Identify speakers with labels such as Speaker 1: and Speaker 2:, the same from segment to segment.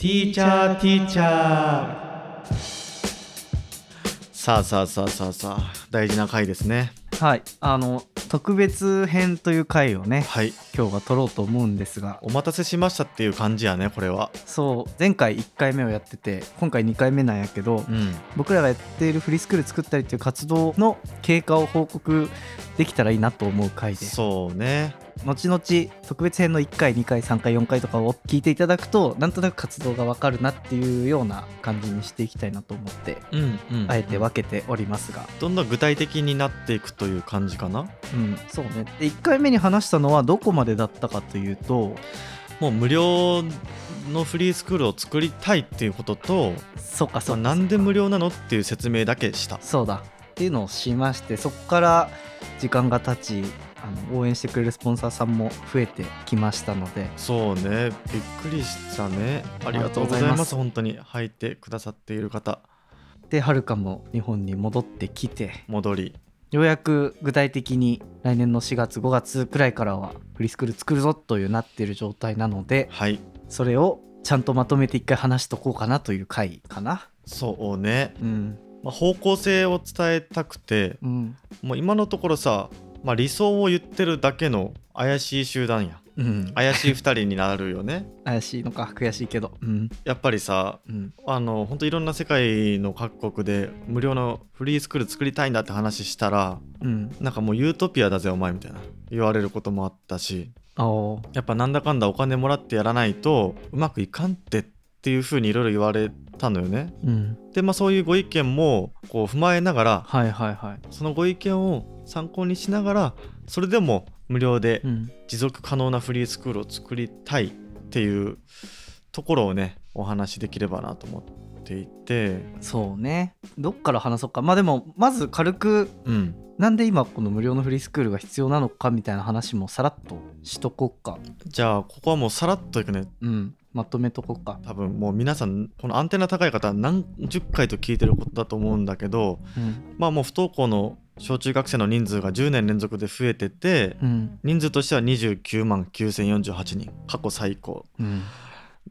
Speaker 1: ティーチャーティーチャーさあさあさあさあさあ大事な回ですね。
Speaker 2: はい。あの特別編という回をね
Speaker 1: はい。
Speaker 2: 今日は撮ろうと思うんですが。
Speaker 1: お待たせしましたっていう感じやねこれは。
Speaker 2: そう。前回1回目をやってて今回2回目なんやけど
Speaker 1: うん。
Speaker 2: 僕らがやっているフリースクール作ったりっていう活動の経過を報告できたらいいなと思う回で。
Speaker 1: そうね
Speaker 2: 後々特別編の1回2回3回4回とかを聞いていただくとなんとなく活動がわかるなっていうような感じにしていきたいなと思って
Speaker 1: うんうん
Speaker 2: あえて分けておりますが。
Speaker 1: どんどん具体的になっていくという感じかな？
Speaker 2: うんそうね。で1回目に話したのはどこまでだったかというと
Speaker 1: もう無料のフリースクールを作りたいっていうことと
Speaker 2: そうかそうか
Speaker 1: なんで無料なのっていう説明だけした。
Speaker 2: そうだ。っていうのをしましてそこから時間が経ちあの応援してくれるスポンサーさんも増えてきましたので。
Speaker 1: そうね。びっくりしたね。ありがとうございます。本当に入ってくださっている方。
Speaker 2: ではるかも日本に戻ってきて。
Speaker 1: 戻り。
Speaker 2: ようやく具体的に来年の4月5月くらいからはフリースクール作るぞというなっている状態なので
Speaker 1: はい。
Speaker 2: それをちゃんとまとめて一回話しとこうかなという回かな。
Speaker 1: そうね、
Speaker 2: うん。
Speaker 1: まあ、方向性を伝えたくて
Speaker 2: うん。
Speaker 1: もう今のところさ、まあ、理想を言ってるだけの怪しい集団や。
Speaker 2: うん。
Speaker 1: 怪しい2人になるよね。
Speaker 2: 怪しいのか悔しいけど。うん。
Speaker 1: やっぱりさ
Speaker 2: うん。
Speaker 1: あの本当いろんな世界の各国で無料のフリースクール作りたいんだって話したら
Speaker 2: うん。
Speaker 1: なんかもうユートピアだぜお前みたいな言われることもあったし。やっぱなんだかんだお金もらってやらないとうまくいかんってっていう風にいろいろ言われたのよね。
Speaker 2: うん。
Speaker 1: でまあそういうご意見もこう踏まえながら
Speaker 2: はいはいはい。
Speaker 1: そのご意見を参考にしながらそれでも無料で
Speaker 2: うん。
Speaker 1: 持続可能なフリースクールを作りたいっていうところをねお話しできればなと思っていて。
Speaker 2: そうね。どっから話そうか。まあでもまず軽く
Speaker 1: うん。
Speaker 2: なんで今この無料のフリースクールが必要なのかみたいな話もさらっとしとこうか。
Speaker 1: じゃあここはもうさらっといくね。
Speaker 2: うんまとめとこうか。
Speaker 1: 多分もう皆さんこのアンテナ高い方は何十回と聞いてることだと思うんだけど
Speaker 2: うん。
Speaker 1: まあもう不登校の小中学生の人数が10年連続で増えてて
Speaker 2: うん。
Speaker 1: 人数としては29万9048人。過去最高。
Speaker 2: うん。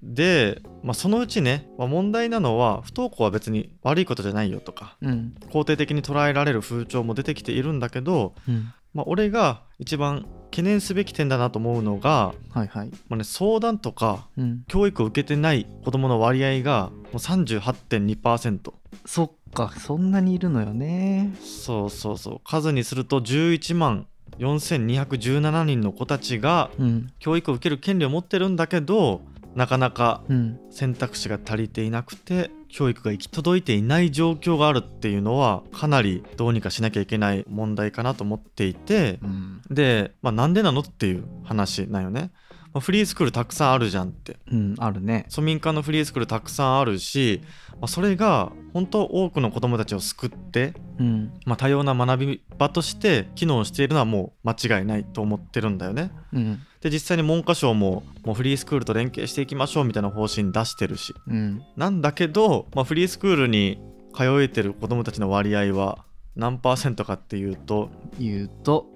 Speaker 1: で、まあ、そのうちね、まあ、問題なのは不登校は別に悪いことじゃないよとか
Speaker 2: うん。
Speaker 1: 肯定的に捉えられる風潮も出てきているんだけど、
Speaker 2: うん。
Speaker 1: まあ、俺が一番懸念すべき点だなと思うのが、
Speaker 2: はいはい。
Speaker 1: まあね、相談とか
Speaker 2: うん。
Speaker 1: 教育を受けてない子どもの割合がもう38.2%
Speaker 2: そっかそんなにいるのよね。
Speaker 1: そうそうそう。数にすると11万4217人の子たちが
Speaker 2: うん。
Speaker 1: 教育を受ける権利を持ってるんだけどなかなか
Speaker 2: うん。
Speaker 1: 選択肢が足りていなくて教育が行き届いていない状況があるっていうのはかなりどうにかしなきゃいけない問題かなと思っていて
Speaker 2: うん
Speaker 1: で、まあ、なんでなのっていう話なんよね。まあフリースクールたくさんあるじゃんって。
Speaker 2: うんあるね。
Speaker 1: そう民間のフリースクールたくさんあるし、まあ、それが本当多くの子どもたちを救って、
Speaker 2: うん。
Speaker 1: まあ、多様な学び場として機能しているのはもう間違いないと思ってるんだよね。
Speaker 2: うん。
Speaker 1: で実際に文科省ももうフリースクールと連携していきましょうみたいな方針出してるし。
Speaker 2: うん。
Speaker 1: なんだけど、まあ、フリースクールに通えてる子どもたちの割合は何パーセントかっていうと
Speaker 2: 言うと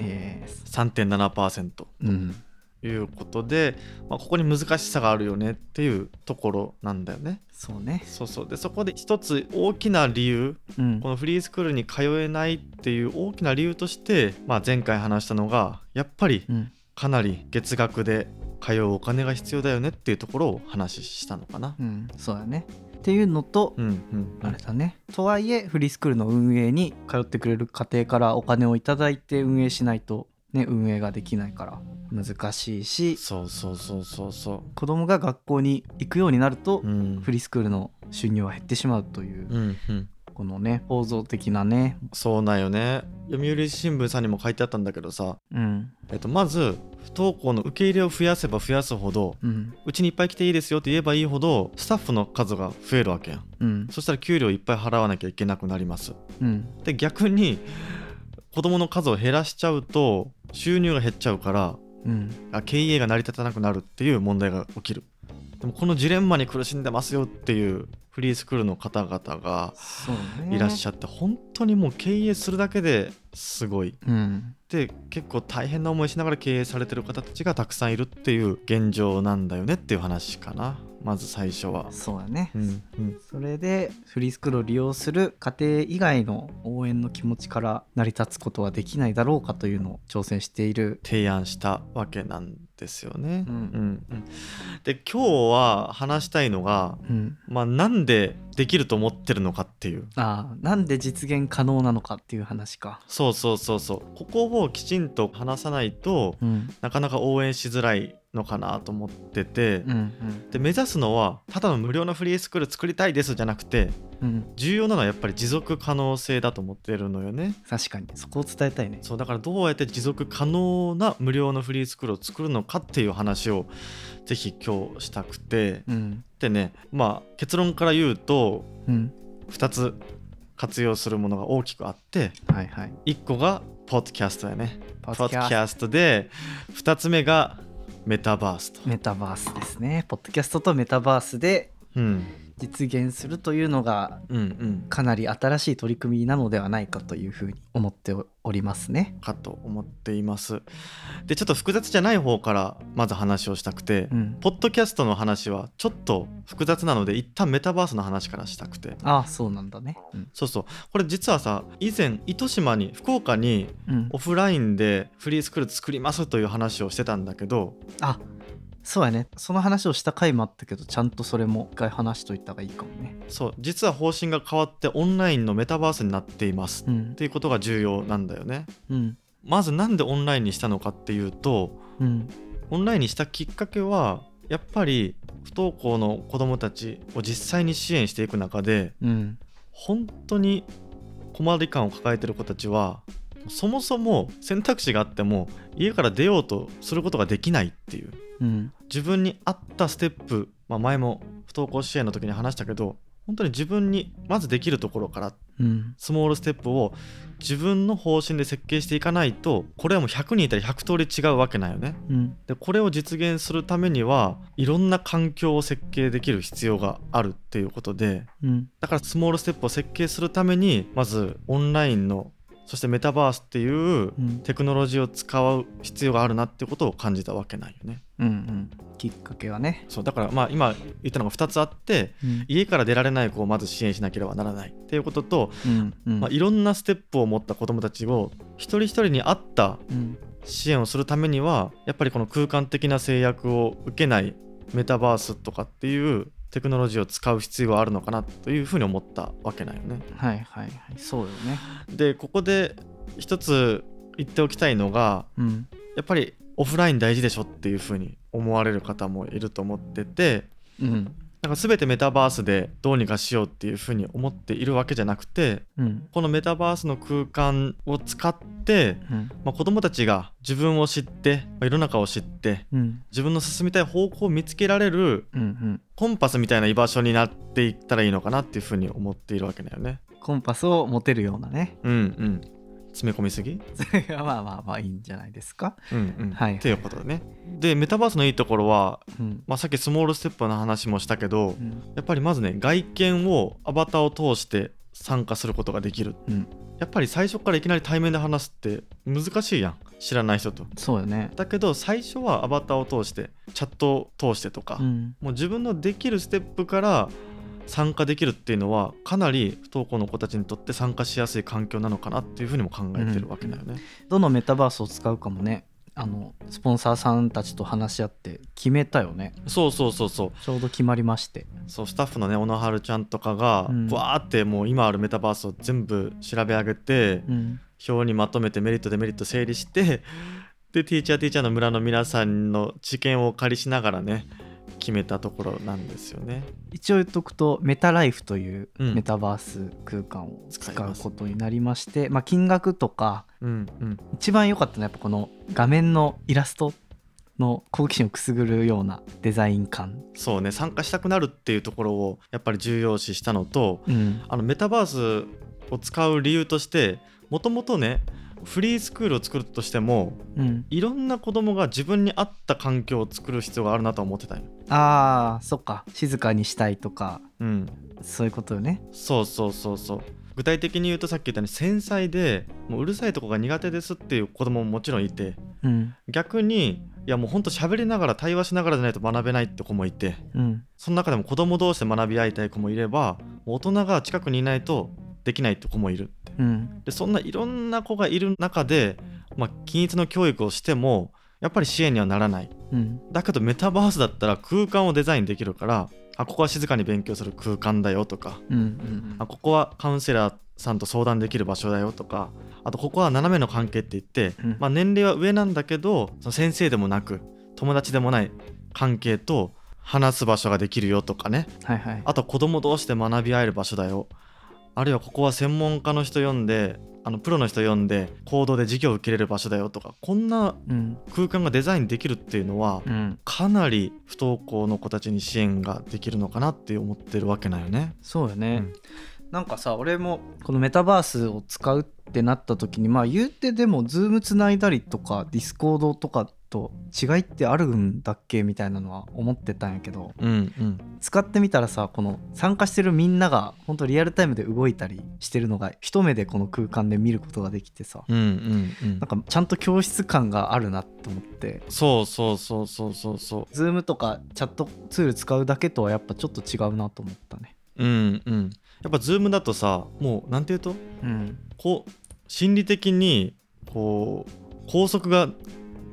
Speaker 2: え
Speaker 1: 3.7%と
Speaker 2: ーうん
Speaker 1: いうことで、まあ、ここに難しさがあるよねっていうところなんだよね。
Speaker 2: そうね。
Speaker 1: そうそう。でそこで一つ大きな理由
Speaker 2: うん。
Speaker 1: このフリースクールに通えないっていう大きな理由として、まあ、前回話したのがやっぱり
Speaker 2: うん。
Speaker 1: かなり月額で通うお金が必要だよねっていうところを話したのかな。
Speaker 2: うん。そうだね。っていうのと
Speaker 1: うんうん。
Speaker 2: あれだね。とはいえフリースクールの運営に通ってくれる家庭からお金をいただいて運営しないとね運営ができないから難しいし。
Speaker 1: そうそうそうそうそ
Speaker 2: 子供が学校に行くようになると
Speaker 1: う。うん。
Speaker 2: フリースクールの収入は減ってしまうという
Speaker 1: うんうん、
Speaker 2: このね構造的なね。
Speaker 1: そうなんよね。読売新聞さんにも書いてあったんだけどさ、
Speaker 2: うん。
Speaker 1: えっと、まず不登校の受け入れを増やせば増やすほど
Speaker 2: う
Speaker 1: ちにいっぱい来ていいですよって言えばいいほどスタッフの数が増えるわけやん。
Speaker 2: うん。
Speaker 1: そしたら給料いっぱい払わなきゃいけなくなります。
Speaker 2: うん。
Speaker 1: で逆に子供の数を減らしちゃうと収入が減っちゃうから
Speaker 2: うん。
Speaker 1: あ経営が成り立たなくなるっていう問題が起きる。でもこのジレンマに苦しんでますよっていうフリースクールの方々がいらっしゃって、本当にもう経営するだけですごい。
Speaker 2: うん。
Speaker 1: で結構大変な思いしながら経営されてる方たちがたくさんいるっていう現状なんだよねっていう話かな。まず最初は。
Speaker 2: そうだね、
Speaker 1: うんうん、
Speaker 2: それでフリースクールを利用する家庭以外の応援の気持ちから成り立つことはできないだろうかというのを挑戦している。
Speaker 1: 提案したわけなんですよね。
Speaker 2: うん。
Speaker 1: うんで今日は話したいのが、
Speaker 2: うん。
Speaker 1: まあ、なんでできると思ってるのかっていう。
Speaker 2: ああなんで実現可能なのかっていう話か。
Speaker 1: そうそうそうそう。ここをきちんと話さないと
Speaker 2: うん。
Speaker 1: なかなか応援しづらいのかなと思ってて、
Speaker 2: うんうん。
Speaker 1: で目指すのはただの無料のフリースクール作りたいですじゃなくて
Speaker 2: うん
Speaker 1: 重要なのはやっぱり持続可能性だと思ってるのよね。
Speaker 2: 確かに。そこを伝えたいね。
Speaker 1: そうだからどうやって持続可能な無料のフリースクールを作るのかっていう話をぜひ今日したくて。
Speaker 2: うん。
Speaker 1: でねまあ結論から言うと
Speaker 2: うん。
Speaker 1: 2つ活用するものが大きくあって
Speaker 2: はいはい。
Speaker 1: 1個がポッドキャストやね。
Speaker 2: ポ
Speaker 1: ポッドキャストで2つ目がメタバースと。
Speaker 2: メタバースですねポッドキャストとメタバースで
Speaker 1: うん
Speaker 2: 実現するというのが
Speaker 1: うんうん
Speaker 2: かなり新しい取り組みなのではないかというふうに思っておりますね。
Speaker 1: かと思っています。でちょっと複雑じゃない方からまず話をしたくて、
Speaker 2: うん、
Speaker 1: ポッドキャストの話はちょっと複雑なので一旦メタバースの話からしたくて
Speaker 2: ああそうなんだね。うん
Speaker 1: そうそうこれ実はさ以前糸島に福岡に
Speaker 2: うん
Speaker 1: オフラインでフリースクール作りますという話をしてたんだけど
Speaker 2: あそうやね。その話をした回もあったけどちゃんとそれも一回話しといた方がいいかもね。
Speaker 1: そう。実は方針が変わってオンラインのメタバースになっています。っ
Speaker 2: うん。
Speaker 1: ていうことが重要なんだよね。
Speaker 2: うん。
Speaker 1: まずなんでオンラインにしたのかっていうと
Speaker 2: うん。
Speaker 1: オンラインにしたきっかけはやっぱり不登校の子どもたちを実際に支援していく中で
Speaker 2: うん。
Speaker 1: 本当に困り感を抱えてる子たちはそもそも選択肢があっても家から出ようとすることができないっていう。
Speaker 2: うん。
Speaker 1: 自分に合ったステップ、まあ、前も不登校支援の時に話したけど本当に自分にまずできるところから
Speaker 2: うん。
Speaker 1: スモールステップを自分の方針で設計していかないとこれはもう100人いたら100通り違うわけなんよね。
Speaker 2: うん。
Speaker 1: でこれを実現するためにはいろんな環境を設計できる必要があるっていうことで
Speaker 2: うん。
Speaker 1: だからスモールステップを設計するためにまずオンラインのそしてメタバースっていう
Speaker 2: うん。
Speaker 1: テクノロジーを使う必要があるなってことを感じたわけなんよね。
Speaker 2: うんうん。きっかけはね。
Speaker 1: そうだからまあ今言ったのが2つあって
Speaker 2: うん。
Speaker 1: 家から出られない子をまず支援しなければならないっていうことと、
Speaker 2: うんうん。
Speaker 1: まあ、いろんなステップを持った子どもたちを一人一人に合った
Speaker 2: うん。
Speaker 1: 支援をするためにはやっぱりこの空間的な制約を受けないメタバースとかっていうテクノロジーを使う必要があるのかなというふうに思ったわけなんよね。
Speaker 2: はいはいはいそうよね。
Speaker 1: でここで一つ言っておきたいのが
Speaker 2: うん
Speaker 1: やっぱりオフライン大事でしょっていうふうに思われる方もいると思ってて
Speaker 2: うん
Speaker 1: なんか全てメタバースでどうにかしようっていうふうに思っているわけじゃなくて
Speaker 2: うん
Speaker 1: このメタバースの空間を使って、
Speaker 2: うん
Speaker 1: まあ、子どもたちが自分を知って、まあ世の中を知って
Speaker 2: うん
Speaker 1: 自分の進みたい方向を見つけられる
Speaker 2: うんうん
Speaker 1: コンパスみたいな居場所になっていったらいいのかなっていうふうに思っているわけだよね。
Speaker 2: コンパスを持てるようなね。
Speaker 1: うんうん。詰め込みすぎ？
Speaker 2: まあまあまあいいんじゃないですか。
Speaker 1: うんうん。
Speaker 2: はい
Speaker 1: っていうことだね。でメタバースのいいところは、
Speaker 2: うん
Speaker 1: まあ、さっきスモールステップの話もしたけど
Speaker 2: うん
Speaker 1: やっぱりまずね外見をアバターを通して参加することができる。
Speaker 2: うん
Speaker 1: やっぱり最初からいきなり対面で話すって難しいやん知らない人と。
Speaker 2: そうよね。
Speaker 1: だけど最初はアバターを通してチャットを通してとか、
Speaker 2: うん
Speaker 1: もう自分のできるステップから参加できるっていうのはかなり不登校の子たちにとって参加しやすい環境なのかなっていうふうにも考えてるわけだよね。
Speaker 2: どのメタバースを使うかもねあのスポンサーさんたちと話し合って決めたよね。
Speaker 1: そうそうそうそう。
Speaker 2: ちょうど決まりまして。
Speaker 1: そうスタッフのね小野春ちゃんとかが
Speaker 2: うん。
Speaker 1: わーってもう今あるメタバースを全部調べ上げて
Speaker 2: うん。
Speaker 1: 表にまとめてメリットデメリット整理してでティーチャーティーチャーの村の皆さんの知見をお借りしながらね決めたところなんですよね。
Speaker 2: 一応言っとくとメタライフという
Speaker 1: うん。
Speaker 2: メタバース空間を使
Speaker 1: う
Speaker 2: ことになりまして、まあ、金額とか
Speaker 1: うんうん。
Speaker 2: 一番良かったのはやっぱこの画面のイラストの好奇心をくすぐるようなデザイン感、
Speaker 1: そうね参加したくなるっていうところをやっぱり重要視したのと
Speaker 2: うん。
Speaker 1: あのメタバースを使う理由としてもともとねフリースクールを作るとしても
Speaker 2: うん、
Speaker 1: いろんな子供が自分に合った環境を作る必要があるなとは思ってたんよ。
Speaker 2: あーそっか。静かにしたいとか。
Speaker 1: うん、
Speaker 2: そういうことよね。
Speaker 1: そうそうそうそう。具体的に言うとさっき言ったように繊細でもううるさいとこが苦手ですっていう子供ももちろんいて。
Speaker 2: うん。
Speaker 1: 逆にいやもうほんと喋りながら対話しながらじゃないと学べないって子もいて。
Speaker 2: うん。
Speaker 1: その中でも子供同士で学び合いたい子もいれば大人が近くにいないとできないって子もいるって。
Speaker 2: うん。
Speaker 1: でそんないろんな子がいる中で、まあ、均一の教育をしてもやっぱり支援にはならない。
Speaker 2: うん。
Speaker 1: だけどメタバースだったら空間をデザインできるからあここは静かに勉強する空間だよとか
Speaker 2: うんうん
Speaker 1: あここはカウンセラーさんと相談できる場所だよとかあとここは斜めの関係って言って、
Speaker 2: うん。
Speaker 1: まあ、年齢は上なんだけどその先生でもなく友達でもない関係と話す場所ができるよとかね。
Speaker 2: はいはい。
Speaker 1: あと子供同士で学び合える場所だよあるいはここは専門家の人読んであのプロの人読んで行動で授業を受けれる場所だよとかこんな
Speaker 2: うん。
Speaker 1: 空間がデザインできるっていうのは
Speaker 2: うん。
Speaker 1: かなり不登校の子たちに支援ができるのかなって思ってるわけなんよね。
Speaker 2: そうよね、
Speaker 1: うん。
Speaker 2: なんかさ俺もこのメタバースを使うってなった時にまあ言うてでも Zoom つないだりとか Discord とかと違いってあるんだっけみたいなのは思ってたんやけど
Speaker 1: うんうん。
Speaker 2: 使ってみたらさこの参加してるみんなが本当リアルタイムで動いたりしてるのが一目でこの空間で見ることができてさ
Speaker 1: うんうんうん。
Speaker 2: なんかちゃんと教室感があるなって思って。
Speaker 1: そうそうそうそうそうそ
Speaker 2: Zoom とかチャットツール使うだけとはやっぱちょっと違うなと思ったね。
Speaker 1: ううんうん。やっぱ Zoom だとさもうなんていうと
Speaker 2: うん。
Speaker 1: こう心理的にこう拘束が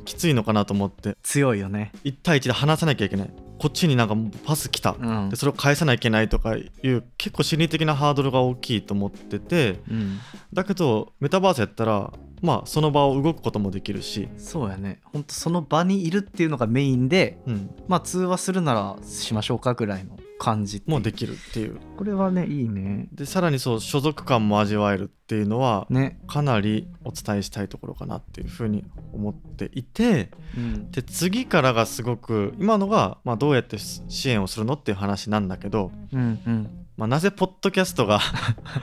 Speaker 1: きついのかなと思って。
Speaker 2: 強いよね。
Speaker 1: 1対1で話さなきゃいけない。こっちになんかパス来た。
Speaker 2: うん。
Speaker 1: でそれを返さなきゃいけないとかいう結構心理的なハードルが大きいと思ってて。
Speaker 2: うん。
Speaker 1: だけどメタバースやったらまあその場を動くこともできるし、
Speaker 2: そうやね。ほんとその場にいるっていうのがメインで
Speaker 1: うん、
Speaker 2: まあ通話するならしましょうかぐらいの感じ
Speaker 1: もうできるっていう。
Speaker 2: これはねいいね。
Speaker 1: でさらにそう所属感も味わえるっていうのは
Speaker 2: ね。
Speaker 1: かなりお伝えしたいところかなっていうふうに思っていて
Speaker 2: うん。
Speaker 1: で次からがすごく今のが、まあ、どうやって支援をするのっていう話なんだけど、
Speaker 2: うんうん。
Speaker 1: まあ、なぜポッドキャストが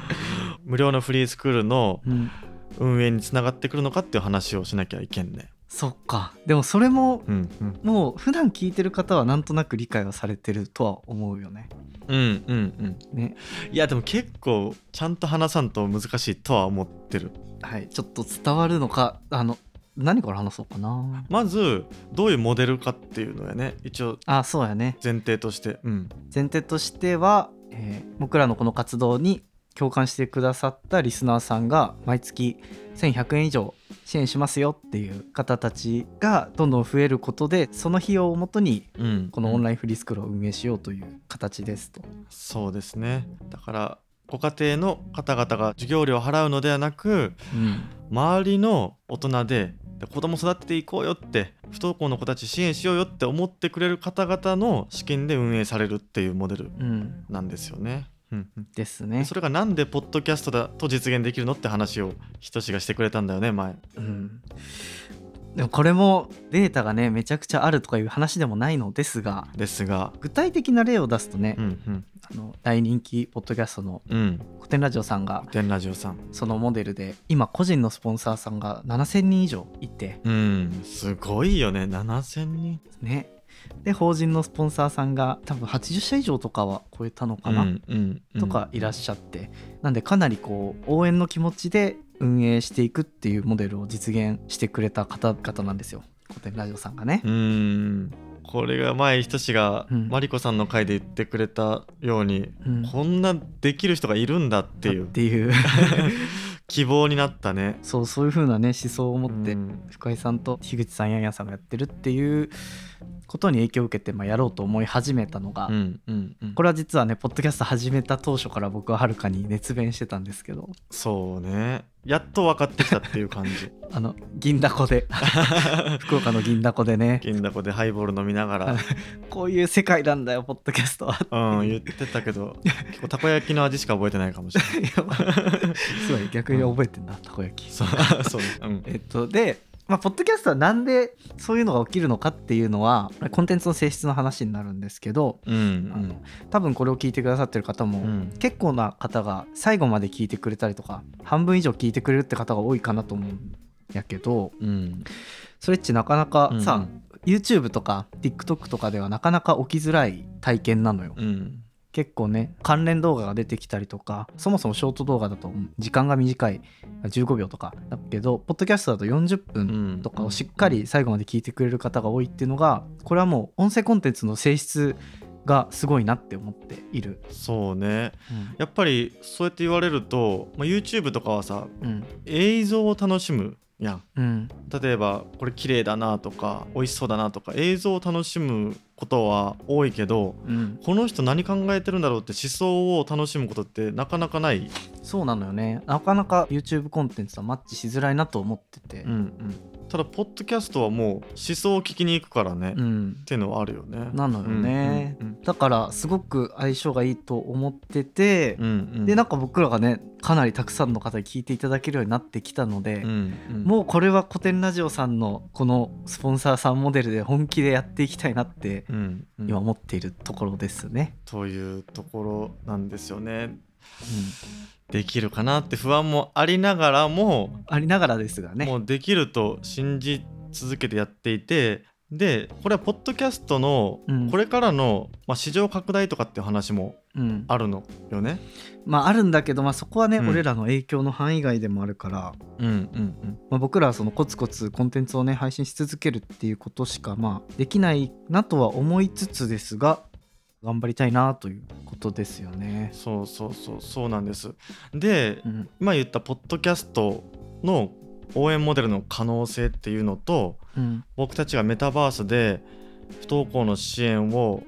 Speaker 1: 無料のフリースクールの
Speaker 2: うん。
Speaker 1: 運営につながってくるのかっていう話をしなきゃいけんね。
Speaker 2: そっか。でもそれも
Speaker 1: うんうん。
Speaker 2: もう普段聞いてる方はなんとなく理解はされてるとは思うよね。
Speaker 1: うんうんうん。
Speaker 2: ね。
Speaker 1: いやでも結構ちゃんと話さんと難しいとは思ってる。
Speaker 2: はい。ちょっと伝わるのかあの何から話そうかな。
Speaker 1: まずどういうモデルかっていうのやね。一応
Speaker 2: あそうやね。
Speaker 1: 前提として。うん。
Speaker 2: 前提としては、えー僕らのこの活動に共感してくださったリスナーさんが毎月1100円以上支援しますよっていう方たちがどんどん増えることでその費用をもとに
Speaker 1: うん、
Speaker 2: このオンラインフリースクールを運営しようという形ですと。
Speaker 1: そうですねだからご家庭の方々が授業料を払うのではなく
Speaker 2: うん
Speaker 1: 周りの大人でで子供育てていこうよって不登校の子たち支援しようよって思ってくれる方々の資金で運営されるっていうモデル
Speaker 2: うん、
Speaker 1: なんですよね。うんうん
Speaker 2: ですね。
Speaker 1: でそ。れがなんでポッドキャストだと実現できるのって話をひとしがしてくれたんだよね前。
Speaker 2: うん。でもこれもデータがねめちゃくちゃあるとかいう話でもないのですが
Speaker 1: ですが。
Speaker 2: 具体的な例を出すとね、
Speaker 1: うんうん。
Speaker 2: あの大人気ポッドキャストの
Speaker 1: うん。
Speaker 2: 古典ラジオさんが
Speaker 1: 天ラジオさん。
Speaker 2: そのモデルで今個人のスポンサーさんが7000人以上いて。
Speaker 1: うん。すごいよね。7000人。
Speaker 2: ねで法人のスポンサーさんが多分80社以上とかは超えたのかな、
Speaker 1: うんうんうん。
Speaker 2: とかいらっしゃって。なんでかなりこう応援の気持ちで運営していくっていうモデルを実現してくれた方々なんですよ。古典ラジオさんがね。
Speaker 1: う。ーん。これが前ひとしが
Speaker 2: うん。
Speaker 1: マリコさんの回で言ってくれたように、
Speaker 2: うん。
Speaker 1: こんなできる人がいるんだっていう
Speaker 2: っていう。
Speaker 1: 希望になったね。
Speaker 2: そうそういう風なね思想を持って
Speaker 1: うん。
Speaker 2: 深井さんと樋口さんやんやさんがやってるっていうことに影響を受けて、まあ、やろうと思い始めたのが、
Speaker 1: うんうんうん。
Speaker 2: これは実はねポッドキャスト始めた当初から僕ははるかに熱弁してたんですけど。
Speaker 1: そうね。やっと分かってきたっていう感じ。
Speaker 2: あの銀だこで。福岡の銀だこでね。
Speaker 1: 銀だこでハイボール飲みながら、
Speaker 2: こういう世界なんだよポッドキャストは。
Speaker 1: うん、言ってたけど結構たこ焼きの味しか覚えてないかもしれな
Speaker 2: い。すごい逆に覚えてんな、たこ焼き。
Speaker 1: そうそうね、うん。
Speaker 2: えっとでまあ、ポッドキャストはなんでそういうのが起きるのかっていうのはコンテンツの性質の話になるんですけど、
Speaker 1: うん
Speaker 2: あの多分これを聞いてくださってる方も、
Speaker 1: うん。
Speaker 2: 結構な方が最後まで聞いてくれたりとか半分以上聞いてくれるって方が多いかなと思うんやけど
Speaker 1: うん。
Speaker 2: それっちなかなかさ、
Speaker 1: うん。
Speaker 2: YouTube とか TikTok とかではなかなか起きづらい体験なのよ。
Speaker 1: うん
Speaker 2: 結構ね関連動画が出てきたりとかそもそもショート動画だと時間が短い。15秒とか。だけどポッドキャストだと40分とかをしっかり最後まで聞いてくれる方が多いっていうのがこれはもう音声コンテンツの性質がすごいなって思っている、
Speaker 1: そうね。
Speaker 2: うん。
Speaker 1: やっぱりそうやって言われると、まあ、YouTube とかはさ
Speaker 2: うん。
Speaker 1: 映像を楽しむやん。
Speaker 2: うん。
Speaker 1: 例えばこれ綺麗だなとか美味しそうだなとか映像を楽しむことは多いけど
Speaker 2: うん、
Speaker 1: この人何考えてるんだろうって思想を楽しむことってなかなかない、
Speaker 2: そうなのよね。なかなか YouTube コンテンツとマッチしづらいなと思ってて。
Speaker 1: うんうん、ただポッドキャストはもう思想を聞きに行くからね、っ
Speaker 2: うん
Speaker 1: ていうのはあるよね。
Speaker 2: なのよね、
Speaker 1: うんうん
Speaker 2: だからすごく相性がいいと思ってて、
Speaker 1: うんうん
Speaker 2: でなんか僕らがねかなりたくさんの方に聞いていただけるようになってきたので、
Speaker 1: うんうん
Speaker 2: もうこれは古典ラジオさんのこのスポンサーさんモデルで本気でやっていきたいなって
Speaker 1: うんうん
Speaker 2: 今思っているところですね。
Speaker 1: というところなんですよね。できるかなって不安もありながらも、
Speaker 2: ありながらですがね。
Speaker 1: もうできると信じ続けてやっていてでこれはポッドキャストの
Speaker 2: うん。
Speaker 1: これからの、まあ、市場拡大とかっていう話も
Speaker 2: うん、
Speaker 1: あるのよね。
Speaker 2: まああるんだけど、まあ、そこはね、
Speaker 1: うん。
Speaker 2: 俺らの影響の範囲外でもあるから、
Speaker 1: うんうん。
Speaker 2: まあ、僕らはそのコツコツコンテンツをね配信し続けるっていうことしかまあできないなとは思いつつですが頑張りたいなということですよね。
Speaker 1: そうそうそうそうなんです。で
Speaker 2: うん
Speaker 1: 今言ったポッドキャストの応援モデルの可能性っていうのと
Speaker 2: うん
Speaker 1: 僕たちがメタバースで不登校の支援を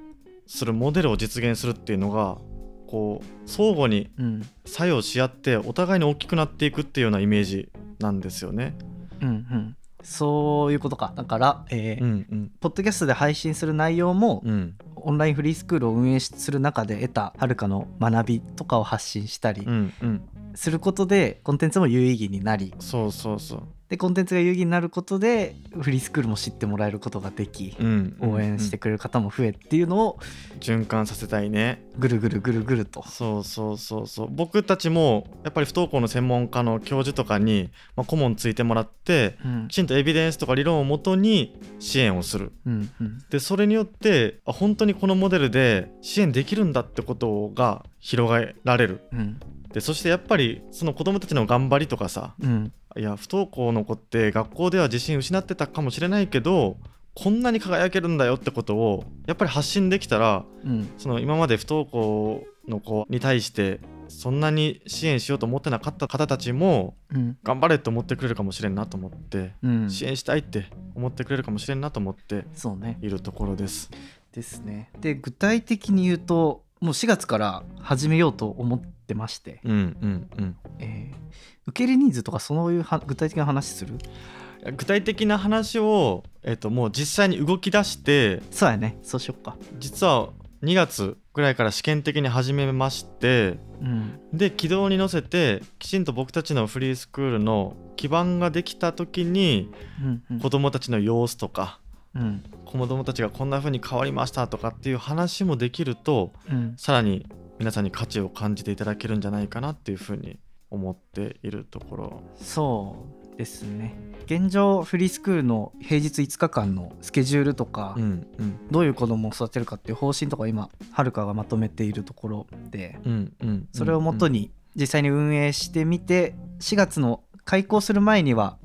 Speaker 1: するモデルを実現するっていうのがこう相互に
Speaker 2: うん
Speaker 1: 作用し合ってお互いに大きくなっていくっていうようなイメージなんですよね。
Speaker 2: うんうんそういうことか。だから、えー
Speaker 1: うんうん。
Speaker 2: ポッドキャストで配信する内容も、
Speaker 1: うん。
Speaker 2: オンラインフリースクールを運営する中で得たはるかの学びとかを発信したり
Speaker 1: うんうん。
Speaker 2: することでコンテンツも有意義になり
Speaker 1: そうそうそう。
Speaker 2: でコンテンツが有意義になることでフリースクールも知ってもらえることができ
Speaker 1: うん。うん
Speaker 2: 応援してくれる方も増えっていうのを
Speaker 1: 循環させたいね。
Speaker 2: ぐるぐるぐるぐると。
Speaker 1: そうそうそうそう。僕たちもやっぱり不登校の専門家の教授とかに、まあ、顧問ついてもらって
Speaker 2: うん。
Speaker 1: きちんとエビデンスとか理論をもとに支援をする。
Speaker 2: うんうん。
Speaker 1: でそれによってあ本当にこのモデルで支援できるんだってことが広げられる。
Speaker 2: うん。
Speaker 1: でそしてやっぱりその子どもたちの頑張りとかさ
Speaker 2: うん
Speaker 1: いや不登校の子って学校では自信失ってたかもしれないけどこんなに輝けるんだよってことをやっぱり発信できたら
Speaker 2: うん。
Speaker 1: その今まで不登校の子に対してそんなに支援しようと思ってなかった方たちも
Speaker 2: うん。
Speaker 1: 頑張れって思ってくれるかもしれんなと思って
Speaker 2: うん。
Speaker 1: 支援したいって思ってくれるかもしれんなと思っているところです。
Speaker 2: ですね。で具体的に言うともう4月から始めようと思ってまして、
Speaker 1: うんうんうん。
Speaker 2: えー受け入れ人数とかそういうは具体的な話する？
Speaker 1: 具体的な話を、えっともう実際に動き出して
Speaker 2: そうやね。そうしよっか。
Speaker 1: 実は2月ぐらいから試験的に始めまして
Speaker 2: うん。
Speaker 1: で軌道に乗せてきちんと僕たちのフリースクールの基盤ができた時に
Speaker 2: うんうん。
Speaker 1: 子どもたちの様子とか
Speaker 2: うん。
Speaker 1: 子どもたちがこんな風に変わりましたとかっていう話もできると
Speaker 2: うん。
Speaker 1: さらに皆さんに価値を感じていただけるんじゃないかなっていう風に思っているところ。
Speaker 2: そうですね。現状フリースクールの平日5日間のスケジュールとか、
Speaker 1: うんうん。
Speaker 2: どういう子供を育てるかっていう方針とかを今はるかがまとめているところで
Speaker 1: うんうん
Speaker 2: それをもとに実際に運営してみて4月の開校する前には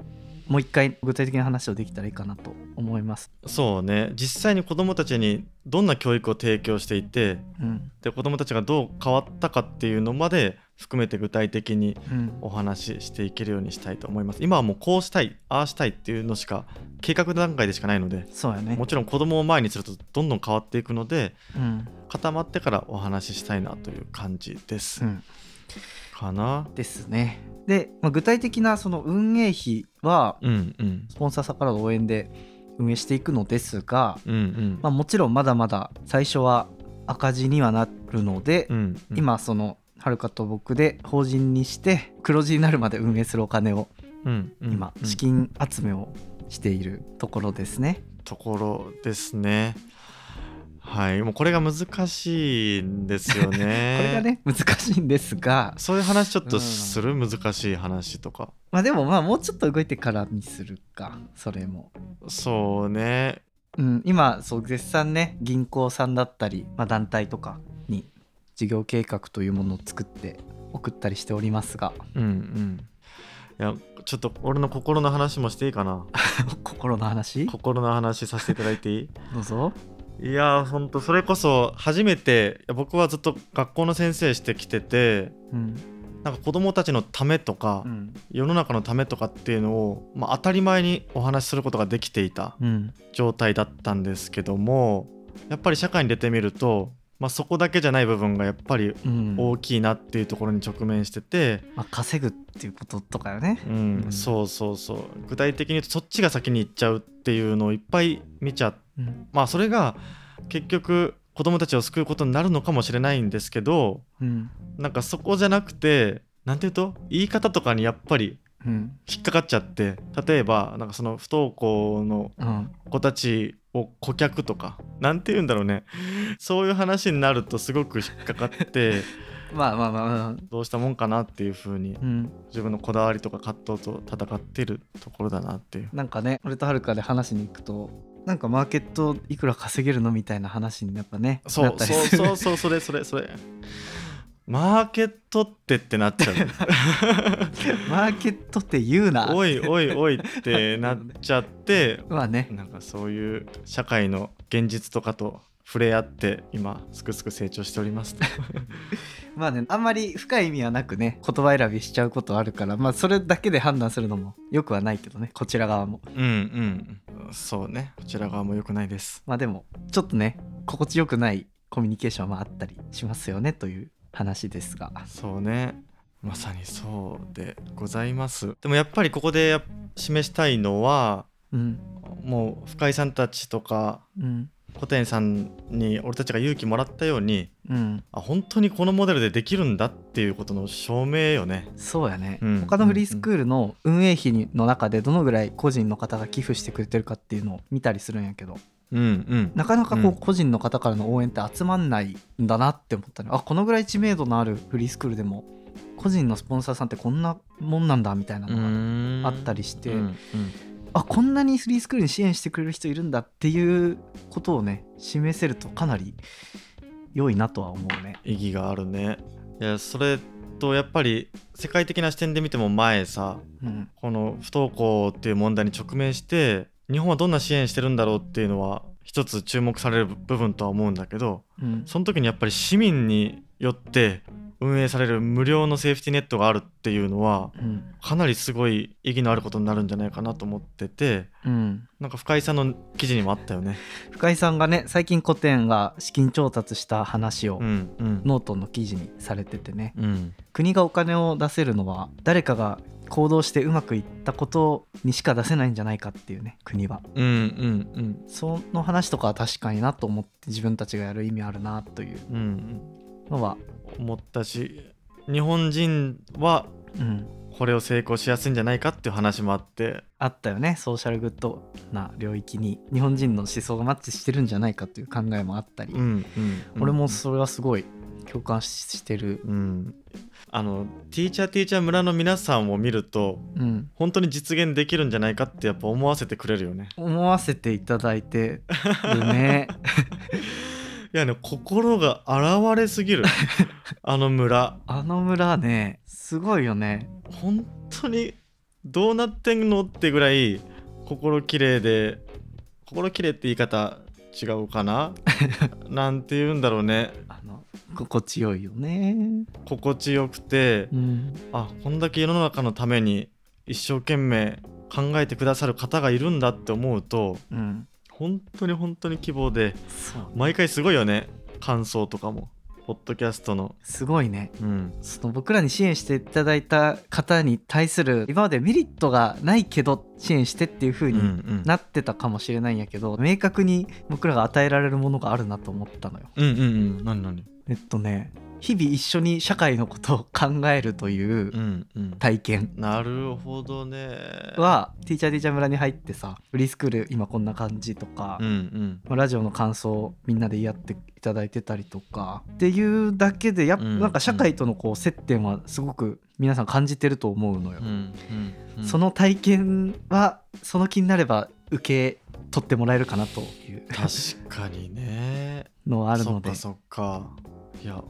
Speaker 2: もう一回具体的な話をできたらいいかなと思います。
Speaker 1: そうね。実際に子どもたちにどんな教育を提供していて
Speaker 2: うん。
Speaker 1: で子どもたちがどう変わったかっていうのまで含めて具体的に
Speaker 2: うん。
Speaker 1: お話ししていけるようにしたいと思います。今はもうこうしたいああしたいっていうのしか計画段階でしかないので
Speaker 2: そうやね。
Speaker 1: も。ちろん子供を前にするとどんどん変わっていくので
Speaker 2: うん。
Speaker 1: 固まってからお話ししたいなという感じです、
Speaker 2: うん
Speaker 1: かな。
Speaker 2: ですね。で、まあ、具体的なその運営費は
Speaker 1: うんうん。
Speaker 2: スポンサーさんからの応援で運営していくのですが、
Speaker 1: うんうん。
Speaker 2: まあ、もちろんまだまだ最初は赤字にはなるので、
Speaker 1: うんうん。
Speaker 2: 今そのはるかと僕で法人にして黒字になるまで運営するお金を
Speaker 1: うんうん
Speaker 2: 今
Speaker 1: うん。
Speaker 2: 資金集めをしているところですね。
Speaker 1: ところですねはい。もうこれが難しいんですよね。
Speaker 2: これがね難しいんですが。
Speaker 1: そういう話ちょっと
Speaker 2: うん。
Speaker 1: する、難しい話とか。
Speaker 2: まあでもまあもうちょっと動いてからにするかそれも。
Speaker 1: そうね。
Speaker 2: うん、今そう絶賛ね銀行さんだったり、まあ、団体とかに事業計画というものを作って送ったりしておりますが。
Speaker 1: うんうん。いやちょっと俺の心の話もしていいかな？
Speaker 2: 心の話？
Speaker 1: 心の話させていただいていい？
Speaker 2: どうぞ
Speaker 1: いやーほんとそれこそ初めて僕はずっと学校の先生してきてて
Speaker 2: うん。
Speaker 1: なんか子供たちのためとか、
Speaker 2: うん。
Speaker 1: 世の中のためとかっていうのを、まあ、当たり前にお話しすることができていた
Speaker 2: うん。
Speaker 1: 状態だったんですけどもやっぱり社会に出てみると、まあ、そこだけじゃない部分がやっぱり
Speaker 2: うん。
Speaker 1: 大きいなっていうところに直面してて、
Speaker 2: まあ、稼ぐっていうこととかよね。
Speaker 1: うん
Speaker 2: うん。
Speaker 1: そうそうそう。具体的に言うとそっちが先に行っちゃうっていうのをいっぱい見ちゃって
Speaker 2: うん。
Speaker 1: まあそれが結局子供たちを救うことになるのかもしれないんですけど
Speaker 2: うん。
Speaker 1: なんかそこじゃなくてなんていうと言い方とかにやっぱり
Speaker 2: うん。
Speaker 1: 引っかかっちゃって例えばなんかその不登校の
Speaker 2: うん。
Speaker 1: 子たちを顧客とかなんて言うんだろうね。そういう話になるとすごく引っかかって
Speaker 2: まあまあまあまあ。
Speaker 1: どうしたもんかなっていう風に
Speaker 2: うん。
Speaker 1: 自分のこだわりとか葛藤と戦っているところだなっていう。
Speaker 2: なんかね俺とはるかで話しに行くとなんかマーケットいくら稼げるのみたいな話にやっぱね
Speaker 1: そうそうそうそうそれそれそれ。マーケットってってなっちゃう。
Speaker 2: マーケットって言うな。
Speaker 1: おいおいおいってなっちゃって
Speaker 2: まあね。
Speaker 1: なんかそういう社会の現実とかと触れ合って今すくすく成長しております。と
Speaker 2: まあねあんまり深い意味はなくね言葉選びしちゃうことあるからまあそれだけで判断するのもよくはないけどねこちら側も。
Speaker 1: うんうん。そうね。こちら側も良くないです。
Speaker 2: まあでもちょっとね心地よくないコミュニケーションはあったりしますよねという話ですが。
Speaker 1: そうね。まさにそうでございます。でもやっぱりここでや示したいのは
Speaker 2: うん。
Speaker 1: もう深井さんたちとか
Speaker 2: うん
Speaker 1: 小谷さんに俺たちが勇気もらったように
Speaker 2: うん。
Speaker 1: あ本当にこのモデルでできるんだっていうことの証明よね。
Speaker 2: そうやね、
Speaker 1: うん。
Speaker 2: 他のフリースクールの運営費の中でどのぐらい個人の方が寄付してくれてるかっていうのを見たりするんやけど。
Speaker 1: うんうん。
Speaker 2: なかなかこ
Speaker 1: う
Speaker 2: うん個人の方からの応援って集まんないんだなって思ったね。あこのぐらい知名度のあるフリースクールでも個人のスポンサーさんってこんなもんなんだみたいなのがあったりして、
Speaker 1: うんうん
Speaker 2: あこんなにフリースクールに支援してくれる人いるんだっていうことをね示せるとかなり良いなとは思うね。
Speaker 1: 意義があるね。いやそれとやっぱり世界的な視点で見ても前さ
Speaker 2: うん。
Speaker 1: この不登校っていう問題に直面して日本はどんな支援してるんだろうっていうのは一つ注目される部分とは思うんだけど
Speaker 2: うん。
Speaker 1: その時にやっぱり市民によって運営される無料のセーフティネットがあるっていうのは
Speaker 2: うん。
Speaker 1: かなりすごい意義のあることになるんじゃないかなと思ってて
Speaker 2: うん。
Speaker 1: なんか深井さんの記事にもあったよね。
Speaker 2: 深井さんがね最近 COTEN が資金調達した話を
Speaker 1: うんうん。
Speaker 2: ノートの記事にされててね。
Speaker 1: うん。
Speaker 2: 国がお金を出せるのは誰かが行動してうまくいったことにしか出せないんじゃないかっていうね国は。
Speaker 1: うんうんうん。
Speaker 2: その話とかは確かになと思って自分たちがやる意味あるなというのは
Speaker 1: 思ったし日本人は
Speaker 2: うん。
Speaker 1: これを成功しやすいんじゃないかっていう話もあって。
Speaker 2: あったよね。ソーシャルグッドな領域に。日本人の思想がマッチしてるんじゃないかという考えもあったり、
Speaker 1: うんうんうん。
Speaker 2: 俺もそれはすごい共感ししてる。
Speaker 1: うん。あのティーチャーティーチャー村の皆さんを見ると
Speaker 2: うん。
Speaker 1: 本当に実現できるんじゃないかってやっぱ思わせてくれるよね
Speaker 2: 思わせていただいてるね
Speaker 1: いやね心が現れすぎる。あの村。
Speaker 2: あの村ねすごいよね。
Speaker 1: 本当にどうなってんのってぐらい心きれいで心きれいって言い方違うかな？なんて言うんだろうね。
Speaker 2: あの心地よいよね。
Speaker 1: 心地よくて
Speaker 2: うん。
Speaker 1: あこんだけ世の中のために一生懸命考えてくださる方がいるんだって思うと
Speaker 2: うん
Speaker 1: 本当に本当に希望で毎回すごいよね。感想とかも。ポッドキャストの。
Speaker 2: すごいね。
Speaker 1: うん。
Speaker 2: その僕らに支援していただいた方に対する今までメリットがないけど支援してっていう風
Speaker 1: うん
Speaker 2: に
Speaker 1: うん。
Speaker 2: なってたかもしれないんやけど、明確に僕らが与えられるものがあるなと思ったのよ。
Speaker 1: うんうんうん。何何？
Speaker 2: えっとね日々一緒に社会のことを考えるという体験。
Speaker 1: なるほどね。
Speaker 2: は、ティーチャーティーチャー村に入ってさフリースクール今こんな感じとか、
Speaker 1: うんうん。
Speaker 2: まあラジオの感想をみんなで言い合っていただいてたりとかっていうだけでやっぱ
Speaker 1: うん
Speaker 2: なんか社会とのこう接点はすごく皆さん感じてると思うのよ。
Speaker 1: うんうんうん。
Speaker 2: その体験はその気になれば受け取ってもらえるかなという。
Speaker 1: 確かにね。
Speaker 2: のはあるので。
Speaker 1: そっかそっか。いや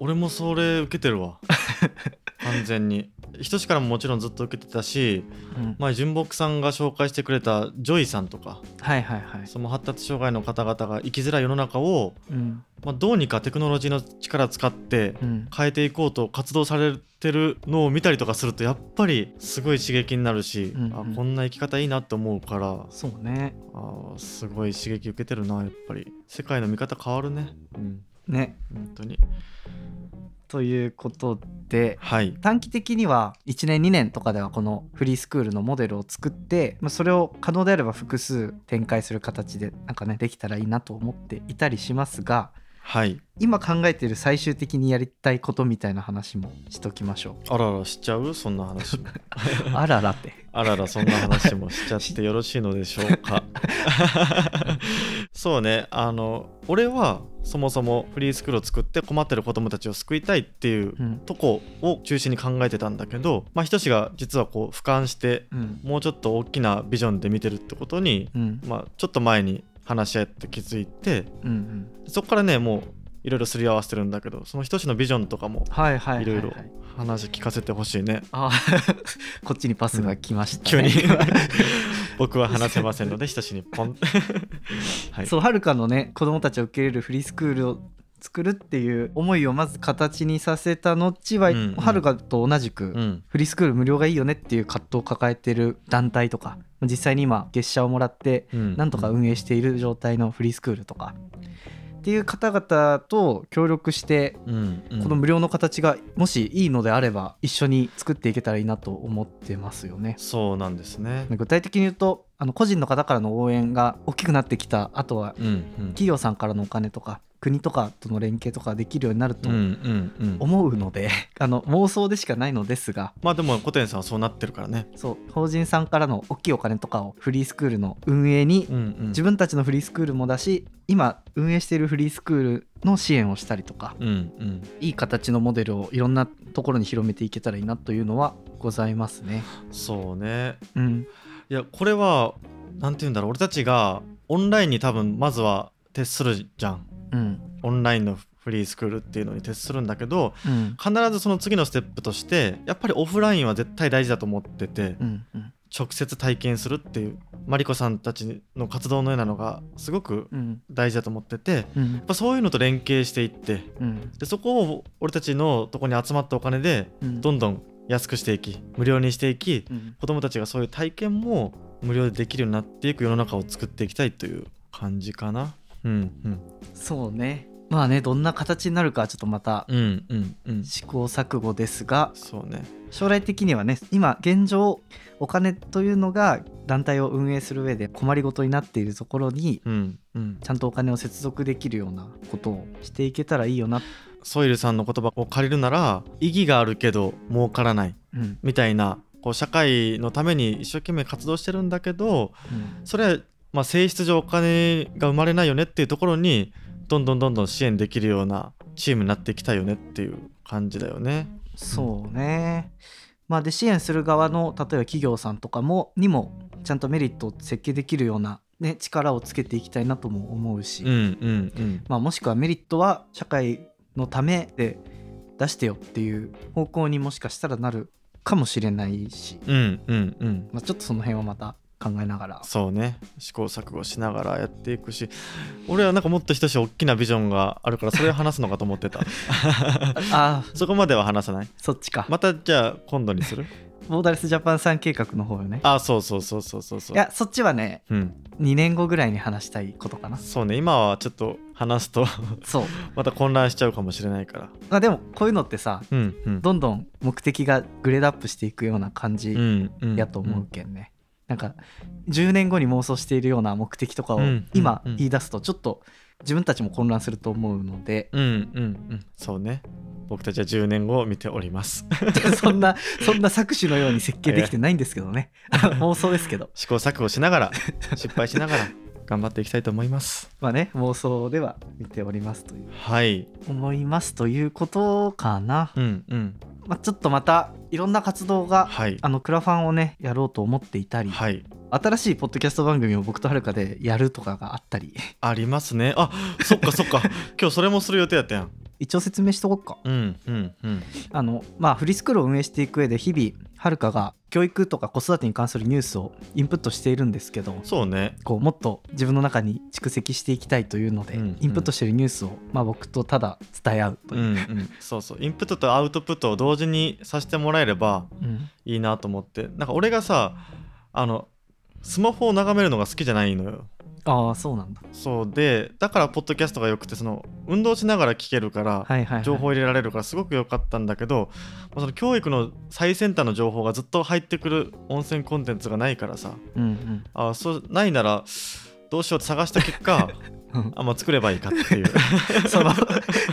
Speaker 1: 俺もそれ受けてるわ。完全に。ひとしからももちろんずっと受けてたし
Speaker 2: うん。
Speaker 1: 前純木さんが紹介してくれたジョイさんとか
Speaker 2: はいはいはい、
Speaker 1: その発達障害の方々が生きづらい世の中を、
Speaker 2: うん。
Speaker 1: まあ、どうにかテクノロジーの力を使って
Speaker 2: うん、
Speaker 1: 変えていこうと活動されてるのを見たりとかするとやっぱりすごい刺激になるし、
Speaker 2: うんうん。
Speaker 1: あこんな生き方いいなって思うから
Speaker 2: そうね。
Speaker 1: あすごい刺激受けてるなやっぱり。世界の見方変わるね。うん
Speaker 2: ね。
Speaker 1: 本当に。
Speaker 2: ということで
Speaker 1: はい。
Speaker 2: 短期的には1年2年とかではこのフリースクールのモデルを作ってまあそれを可能であれば複数展開する形でなんかねできたらいいなと思っていたりしますが
Speaker 1: はい。
Speaker 2: 今考えている最終的にやりたいことみたいな話もしときましょ
Speaker 1: あららしちゃう？そんな話
Speaker 2: あららって。
Speaker 1: あららそんな話もしちゃってよろしいのでしょうか。そうね。あの俺はそもそもフリースクールを作って困ってる子どもたちを救いたいっていう
Speaker 2: うん。
Speaker 1: とこを中心に考えてたんだけどまあひとしが実はこう俯瞰して
Speaker 2: うん。
Speaker 1: もうちょっと大きなビジョンで見てるってことに、
Speaker 2: うん。
Speaker 1: まあ、ちょっと前に話し合って気づいて
Speaker 2: うんうん。
Speaker 1: そこからねもういろいろすり合わせてるんだけどそのひとしのビジョンとかも
Speaker 2: はい
Speaker 1: ろいろ話聞かせてほしいね。
Speaker 2: あ こっちにパスが来ました、
Speaker 1: 急
Speaker 2: ね
Speaker 1: に。僕は話せませんのでひとしにポン。はい。
Speaker 2: そうはるかのね子供たちを受け入れるフリースクールを作るっていう思いをまず形にさせた後は、はるかと同じく、
Speaker 1: うん。
Speaker 2: フリースクール無料がいいよねっていう葛藤を抱えてる団体とか実際に今月謝をもらって
Speaker 1: うん。
Speaker 2: なんとか運営している状態のフリースクールとか、っていう方々と協力してこの無料の形がもしいいのであれば一緒に作っていけたらいいなと思ってますよね。
Speaker 1: そうなんですね。
Speaker 2: 具体的に言うとあの個人の方からの応援が大きくなってきたあとは企業さんからのお金とか国とかとの連携とかできるようになると思うので、あの妄想でしかないのですが。
Speaker 1: まあでもコテンさんはそうなってるからね。
Speaker 2: そう。法人さんからの大きいお金とかをフリースクールの運営に
Speaker 1: うんうん。
Speaker 2: 自分たちのフリースクールもだし今運営しているフリースクールの支援をしたりとか
Speaker 1: うんうん。
Speaker 2: いい形のモデルをいろんなところに広めていけたらいいなというのはございますね。
Speaker 1: そうね。
Speaker 2: うん、
Speaker 1: いやこれはなんて言うんだろう。俺たちがオンラインに多分まずは徹するじゃん
Speaker 2: うん、
Speaker 1: オンラインのフリースクールっていうのに徹するんだけど
Speaker 2: うん、
Speaker 1: 必ずその次のステップとしてやっぱりオフラインは絶対大事だと思ってて
Speaker 2: うん、うん、
Speaker 1: 直接体験するっていうマリコさんたちの活動のようなのがすごく
Speaker 2: うん、
Speaker 1: 大事だと思っててや
Speaker 2: うん。
Speaker 1: っ、ぱそういうのと連携していって
Speaker 2: うん、
Speaker 1: でそこを俺たちのとこに集まったお金で
Speaker 2: うん、
Speaker 1: どんどん安くしていき無料にしていき
Speaker 2: うん、
Speaker 1: 子どもたちがそういう体験も無料でできるようになっていく世の中を作っていきたいという感じかな。うんうん。
Speaker 2: そうね。まあね、どんな形になるかはちょっとまた
Speaker 1: うんうんうん。
Speaker 2: 試行錯誤ですが、
Speaker 1: そうね。
Speaker 2: 将来的にはね、今現状お金というのが団体を運営する上で困りごとになっているところに
Speaker 1: うんうん。
Speaker 2: ちゃんとお金を接続できるようなことをしていけたらいいよな。
Speaker 1: ソイルさんの言葉を借りるなら意義があるけど儲からない
Speaker 2: うん、
Speaker 1: みたいなこう社会のために一生懸命活動してるんだけど
Speaker 2: うん、
Speaker 1: それはまあ性質上お金が生まれないよねっていうところにどんどんどんどん支援できるようなチームになっていきたいよねっていう感じだよね。
Speaker 2: そうね。まあで支援する側の例えば企業さんとかもにもちゃんとメリットを設計できるような、ね、力をつけていきたいなとも思うし、
Speaker 1: うんうんうん
Speaker 2: まあ、もしくはメリットは社会のためで出してよっていう方向にもしかしたらなるかもしれないし、
Speaker 1: うんうんうん
Speaker 2: まあ、ちょっとその辺はまた考えながら。
Speaker 1: そうね。試行錯誤しながらやっていくし。俺はなんかもっと一し大きなビジョンがあるからそれを話すのかと思ってた。
Speaker 2: ああ。
Speaker 1: そこまでは話さない？
Speaker 2: そっちか、
Speaker 1: またじゃあ今度にする？
Speaker 2: ボーダレスジャパンさん計画の方よね。
Speaker 1: あそうそうそうそうそうそう。
Speaker 2: いやそっちはね
Speaker 1: うん。
Speaker 2: 2年後ぐらいに話したいことかな。
Speaker 1: そうね。今はちょっと話すと
Speaker 2: そう。
Speaker 1: また混乱しちゃうかもしれないから。
Speaker 2: まあでもこういうのってさ
Speaker 1: うんうん。
Speaker 2: どんどん目的がグレードアップしていくような感じ
Speaker 1: うんうん。
Speaker 2: やと思うけんね、なんか10年後に妄想しているような目的とかを
Speaker 1: うん
Speaker 2: 今
Speaker 1: うん。
Speaker 2: 言い出すとちょっと自分たちも混乱すると思うので。
Speaker 1: うんうんうん。そうね。僕たちは10年後を見ております。
Speaker 2: そんなそんな搾取のように設計できてないんですけどね。妄想ですけど。
Speaker 1: 試行錯誤しながら失敗しながら頑張っていきたいと思います。
Speaker 2: まあね妄想では見ておりますという。
Speaker 1: はい。
Speaker 2: 思いますということかな、
Speaker 1: うんうん
Speaker 2: まあ、ちょっとまたいろんな活動が
Speaker 1: はい。
Speaker 2: あのクラファンをねやろうと思っていたり、
Speaker 1: はい。
Speaker 2: 新しいポッドキャスト番組を僕とはるかでやるとかがあったり。
Speaker 1: ありますね。あそっかそっか。今日それもする予定やったやん。
Speaker 2: 一応説明しとこうか。
Speaker 1: うんうんうん。
Speaker 2: あのまあフリースクールを運営していく上で日々はるかが教育とか子育てに関するニュースをインプットしているんですけど
Speaker 1: そうね。
Speaker 2: こうもっと自分の中に蓄積していきたいというので、
Speaker 1: うんうん。
Speaker 2: インプットしているニュースを、まあ、僕とただ伝え合うと
Speaker 1: う
Speaker 2: いう、
Speaker 1: んうん。そうそう。インプットとアウトプットを同時にさせてもらえれば
Speaker 2: うん。
Speaker 1: いいなと思って。なんか俺がさあのスマホを眺めるのが好きじゃないのよ
Speaker 2: ああそうなんだ。
Speaker 1: そうでだからポッドキャストがよくてその運動しながら聞けるから、
Speaker 2: はいはい、はい、
Speaker 1: 情報入れられるからすごく良かったんだけど、まあその教育の最先端の情報がずっと入ってくる温泉コンテンツがないからさ。
Speaker 2: うんうん。
Speaker 1: あそうないならどうしようって探した結果
Speaker 2: うん
Speaker 1: あ、まあ、作ればいいかっていう。
Speaker 2: その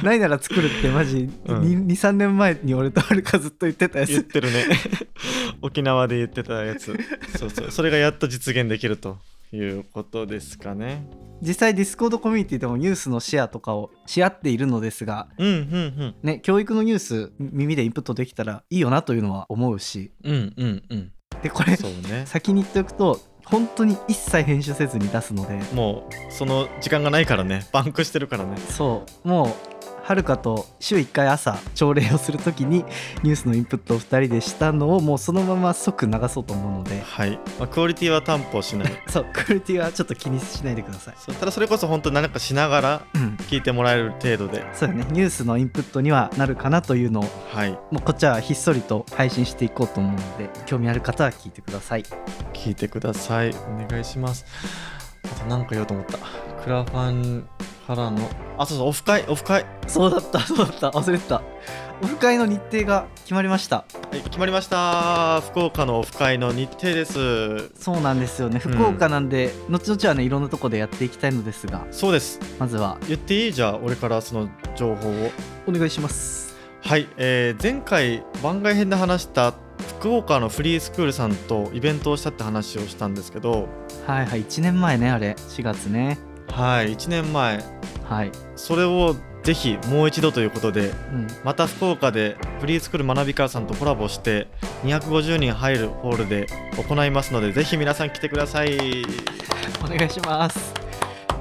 Speaker 2: ないなら作るってマジ、
Speaker 1: うん。
Speaker 2: 23年前に俺とはるかずっと言ってたやつ。
Speaker 1: 言ってるね。沖縄で言ってたやつ。そうそう。それがやっと実現できるということですかね。
Speaker 2: 実際 Discord コミュニティでもニュースのシェアとかをし合っているのですが
Speaker 1: うんうん
Speaker 2: ね教育のニュース耳でインプットできたらいいよなというのは思うし。
Speaker 1: うんうんうん。うん
Speaker 2: でこれ
Speaker 1: ね。
Speaker 2: 先に言っておくと本当に一切編集せずに出すので。
Speaker 1: もうその時間がないからね。バンクしてるからね。
Speaker 2: そう。もうはるかと週1回朝朝礼をするときにニュースのインプットを2人でしたのをもうそのまま即流そうと思うので
Speaker 1: はい、まあ、クオリティは担保しない。
Speaker 2: そうクオリティはちょっと気にしないでください。
Speaker 1: ただそれこそ本当に何かしながら
Speaker 2: うん。
Speaker 1: 聞いてもらえる程度で。
Speaker 2: そうよね。ニュースのインプットにはなるかなというのを
Speaker 1: はい。
Speaker 2: もうこっちはひっそりと配信していこうと思うので興味ある方は聞いてください。
Speaker 1: 聞いてください。お願いします。あと何か言おうと思ったクラファンからのあそうそうオフ会オフ会。
Speaker 2: そうだったそうだった。忘れてた。オフ会の日程が決まりました。
Speaker 1: はい決まりました。福岡のオフ会の日程です。
Speaker 2: そうなんですよね。
Speaker 1: うん。
Speaker 2: 福岡なんで、後々はねいろんなとこでやっていきたいのですが。
Speaker 1: そうです。
Speaker 2: まずは。
Speaker 1: 言っていい？じゃあ俺からその情報を。
Speaker 2: お願いします。
Speaker 1: はい、えー前回番外編で話した福岡のフリースクールさんとイベントをしたって話をしたんですけど。
Speaker 2: はいはい1年前ねあれ。4月ね
Speaker 1: はい1年前。
Speaker 2: はい、
Speaker 1: それをぜひもう一度ということで
Speaker 2: うん、
Speaker 1: また福岡でフリースクール学び会さんとコラボして250人入るホールで行いますのでぜひ皆さん来てください。
Speaker 2: お願いします。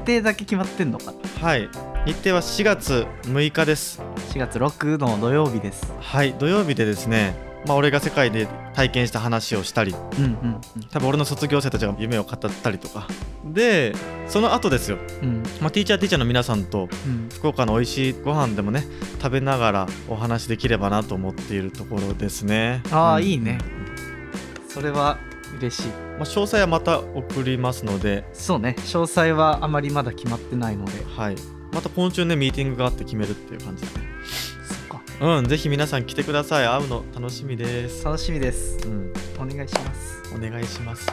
Speaker 2: 日程だけ決まってんのか
Speaker 1: はい。日程は4月6日です。
Speaker 2: 4月6の土曜日です。
Speaker 1: はい土曜日でですねまあ俺が世界で体験した話をしたり
Speaker 2: うんうん
Speaker 1: 多分俺の卒業生たちが夢を語ったりとか。でその後ですよ、
Speaker 2: うん。うん
Speaker 1: まあ、ティーチャーティーチャーの皆さんと
Speaker 2: うん。
Speaker 1: 福岡の美味しいご飯でもね食べながらお話できればなと思っているところですね。
Speaker 2: ああ、
Speaker 1: うん。
Speaker 2: いいね。それは嬉しい。
Speaker 1: まあ、詳細はまた送りますので。
Speaker 2: そうね。詳細はあまりまだ決まってないので。
Speaker 1: はい。また今週ねミーティングがあって決めるっていう感じだねうんぜひ皆さん来てください。会うの楽しみです。
Speaker 2: 楽しみです。
Speaker 1: うん。
Speaker 2: お願いします。
Speaker 1: お願いします。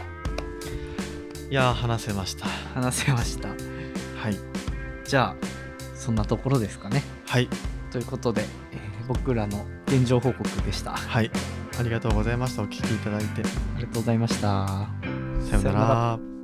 Speaker 1: いやー話せました。
Speaker 2: 話せました。
Speaker 1: はい。
Speaker 2: じゃあそんなところですかね。
Speaker 1: はい。
Speaker 2: ということで、えー僕らの現状報告でした。あ
Speaker 1: はい。ありがとうございました。お聞きいただいて。
Speaker 2: りがとうございました。さような
Speaker 1: ら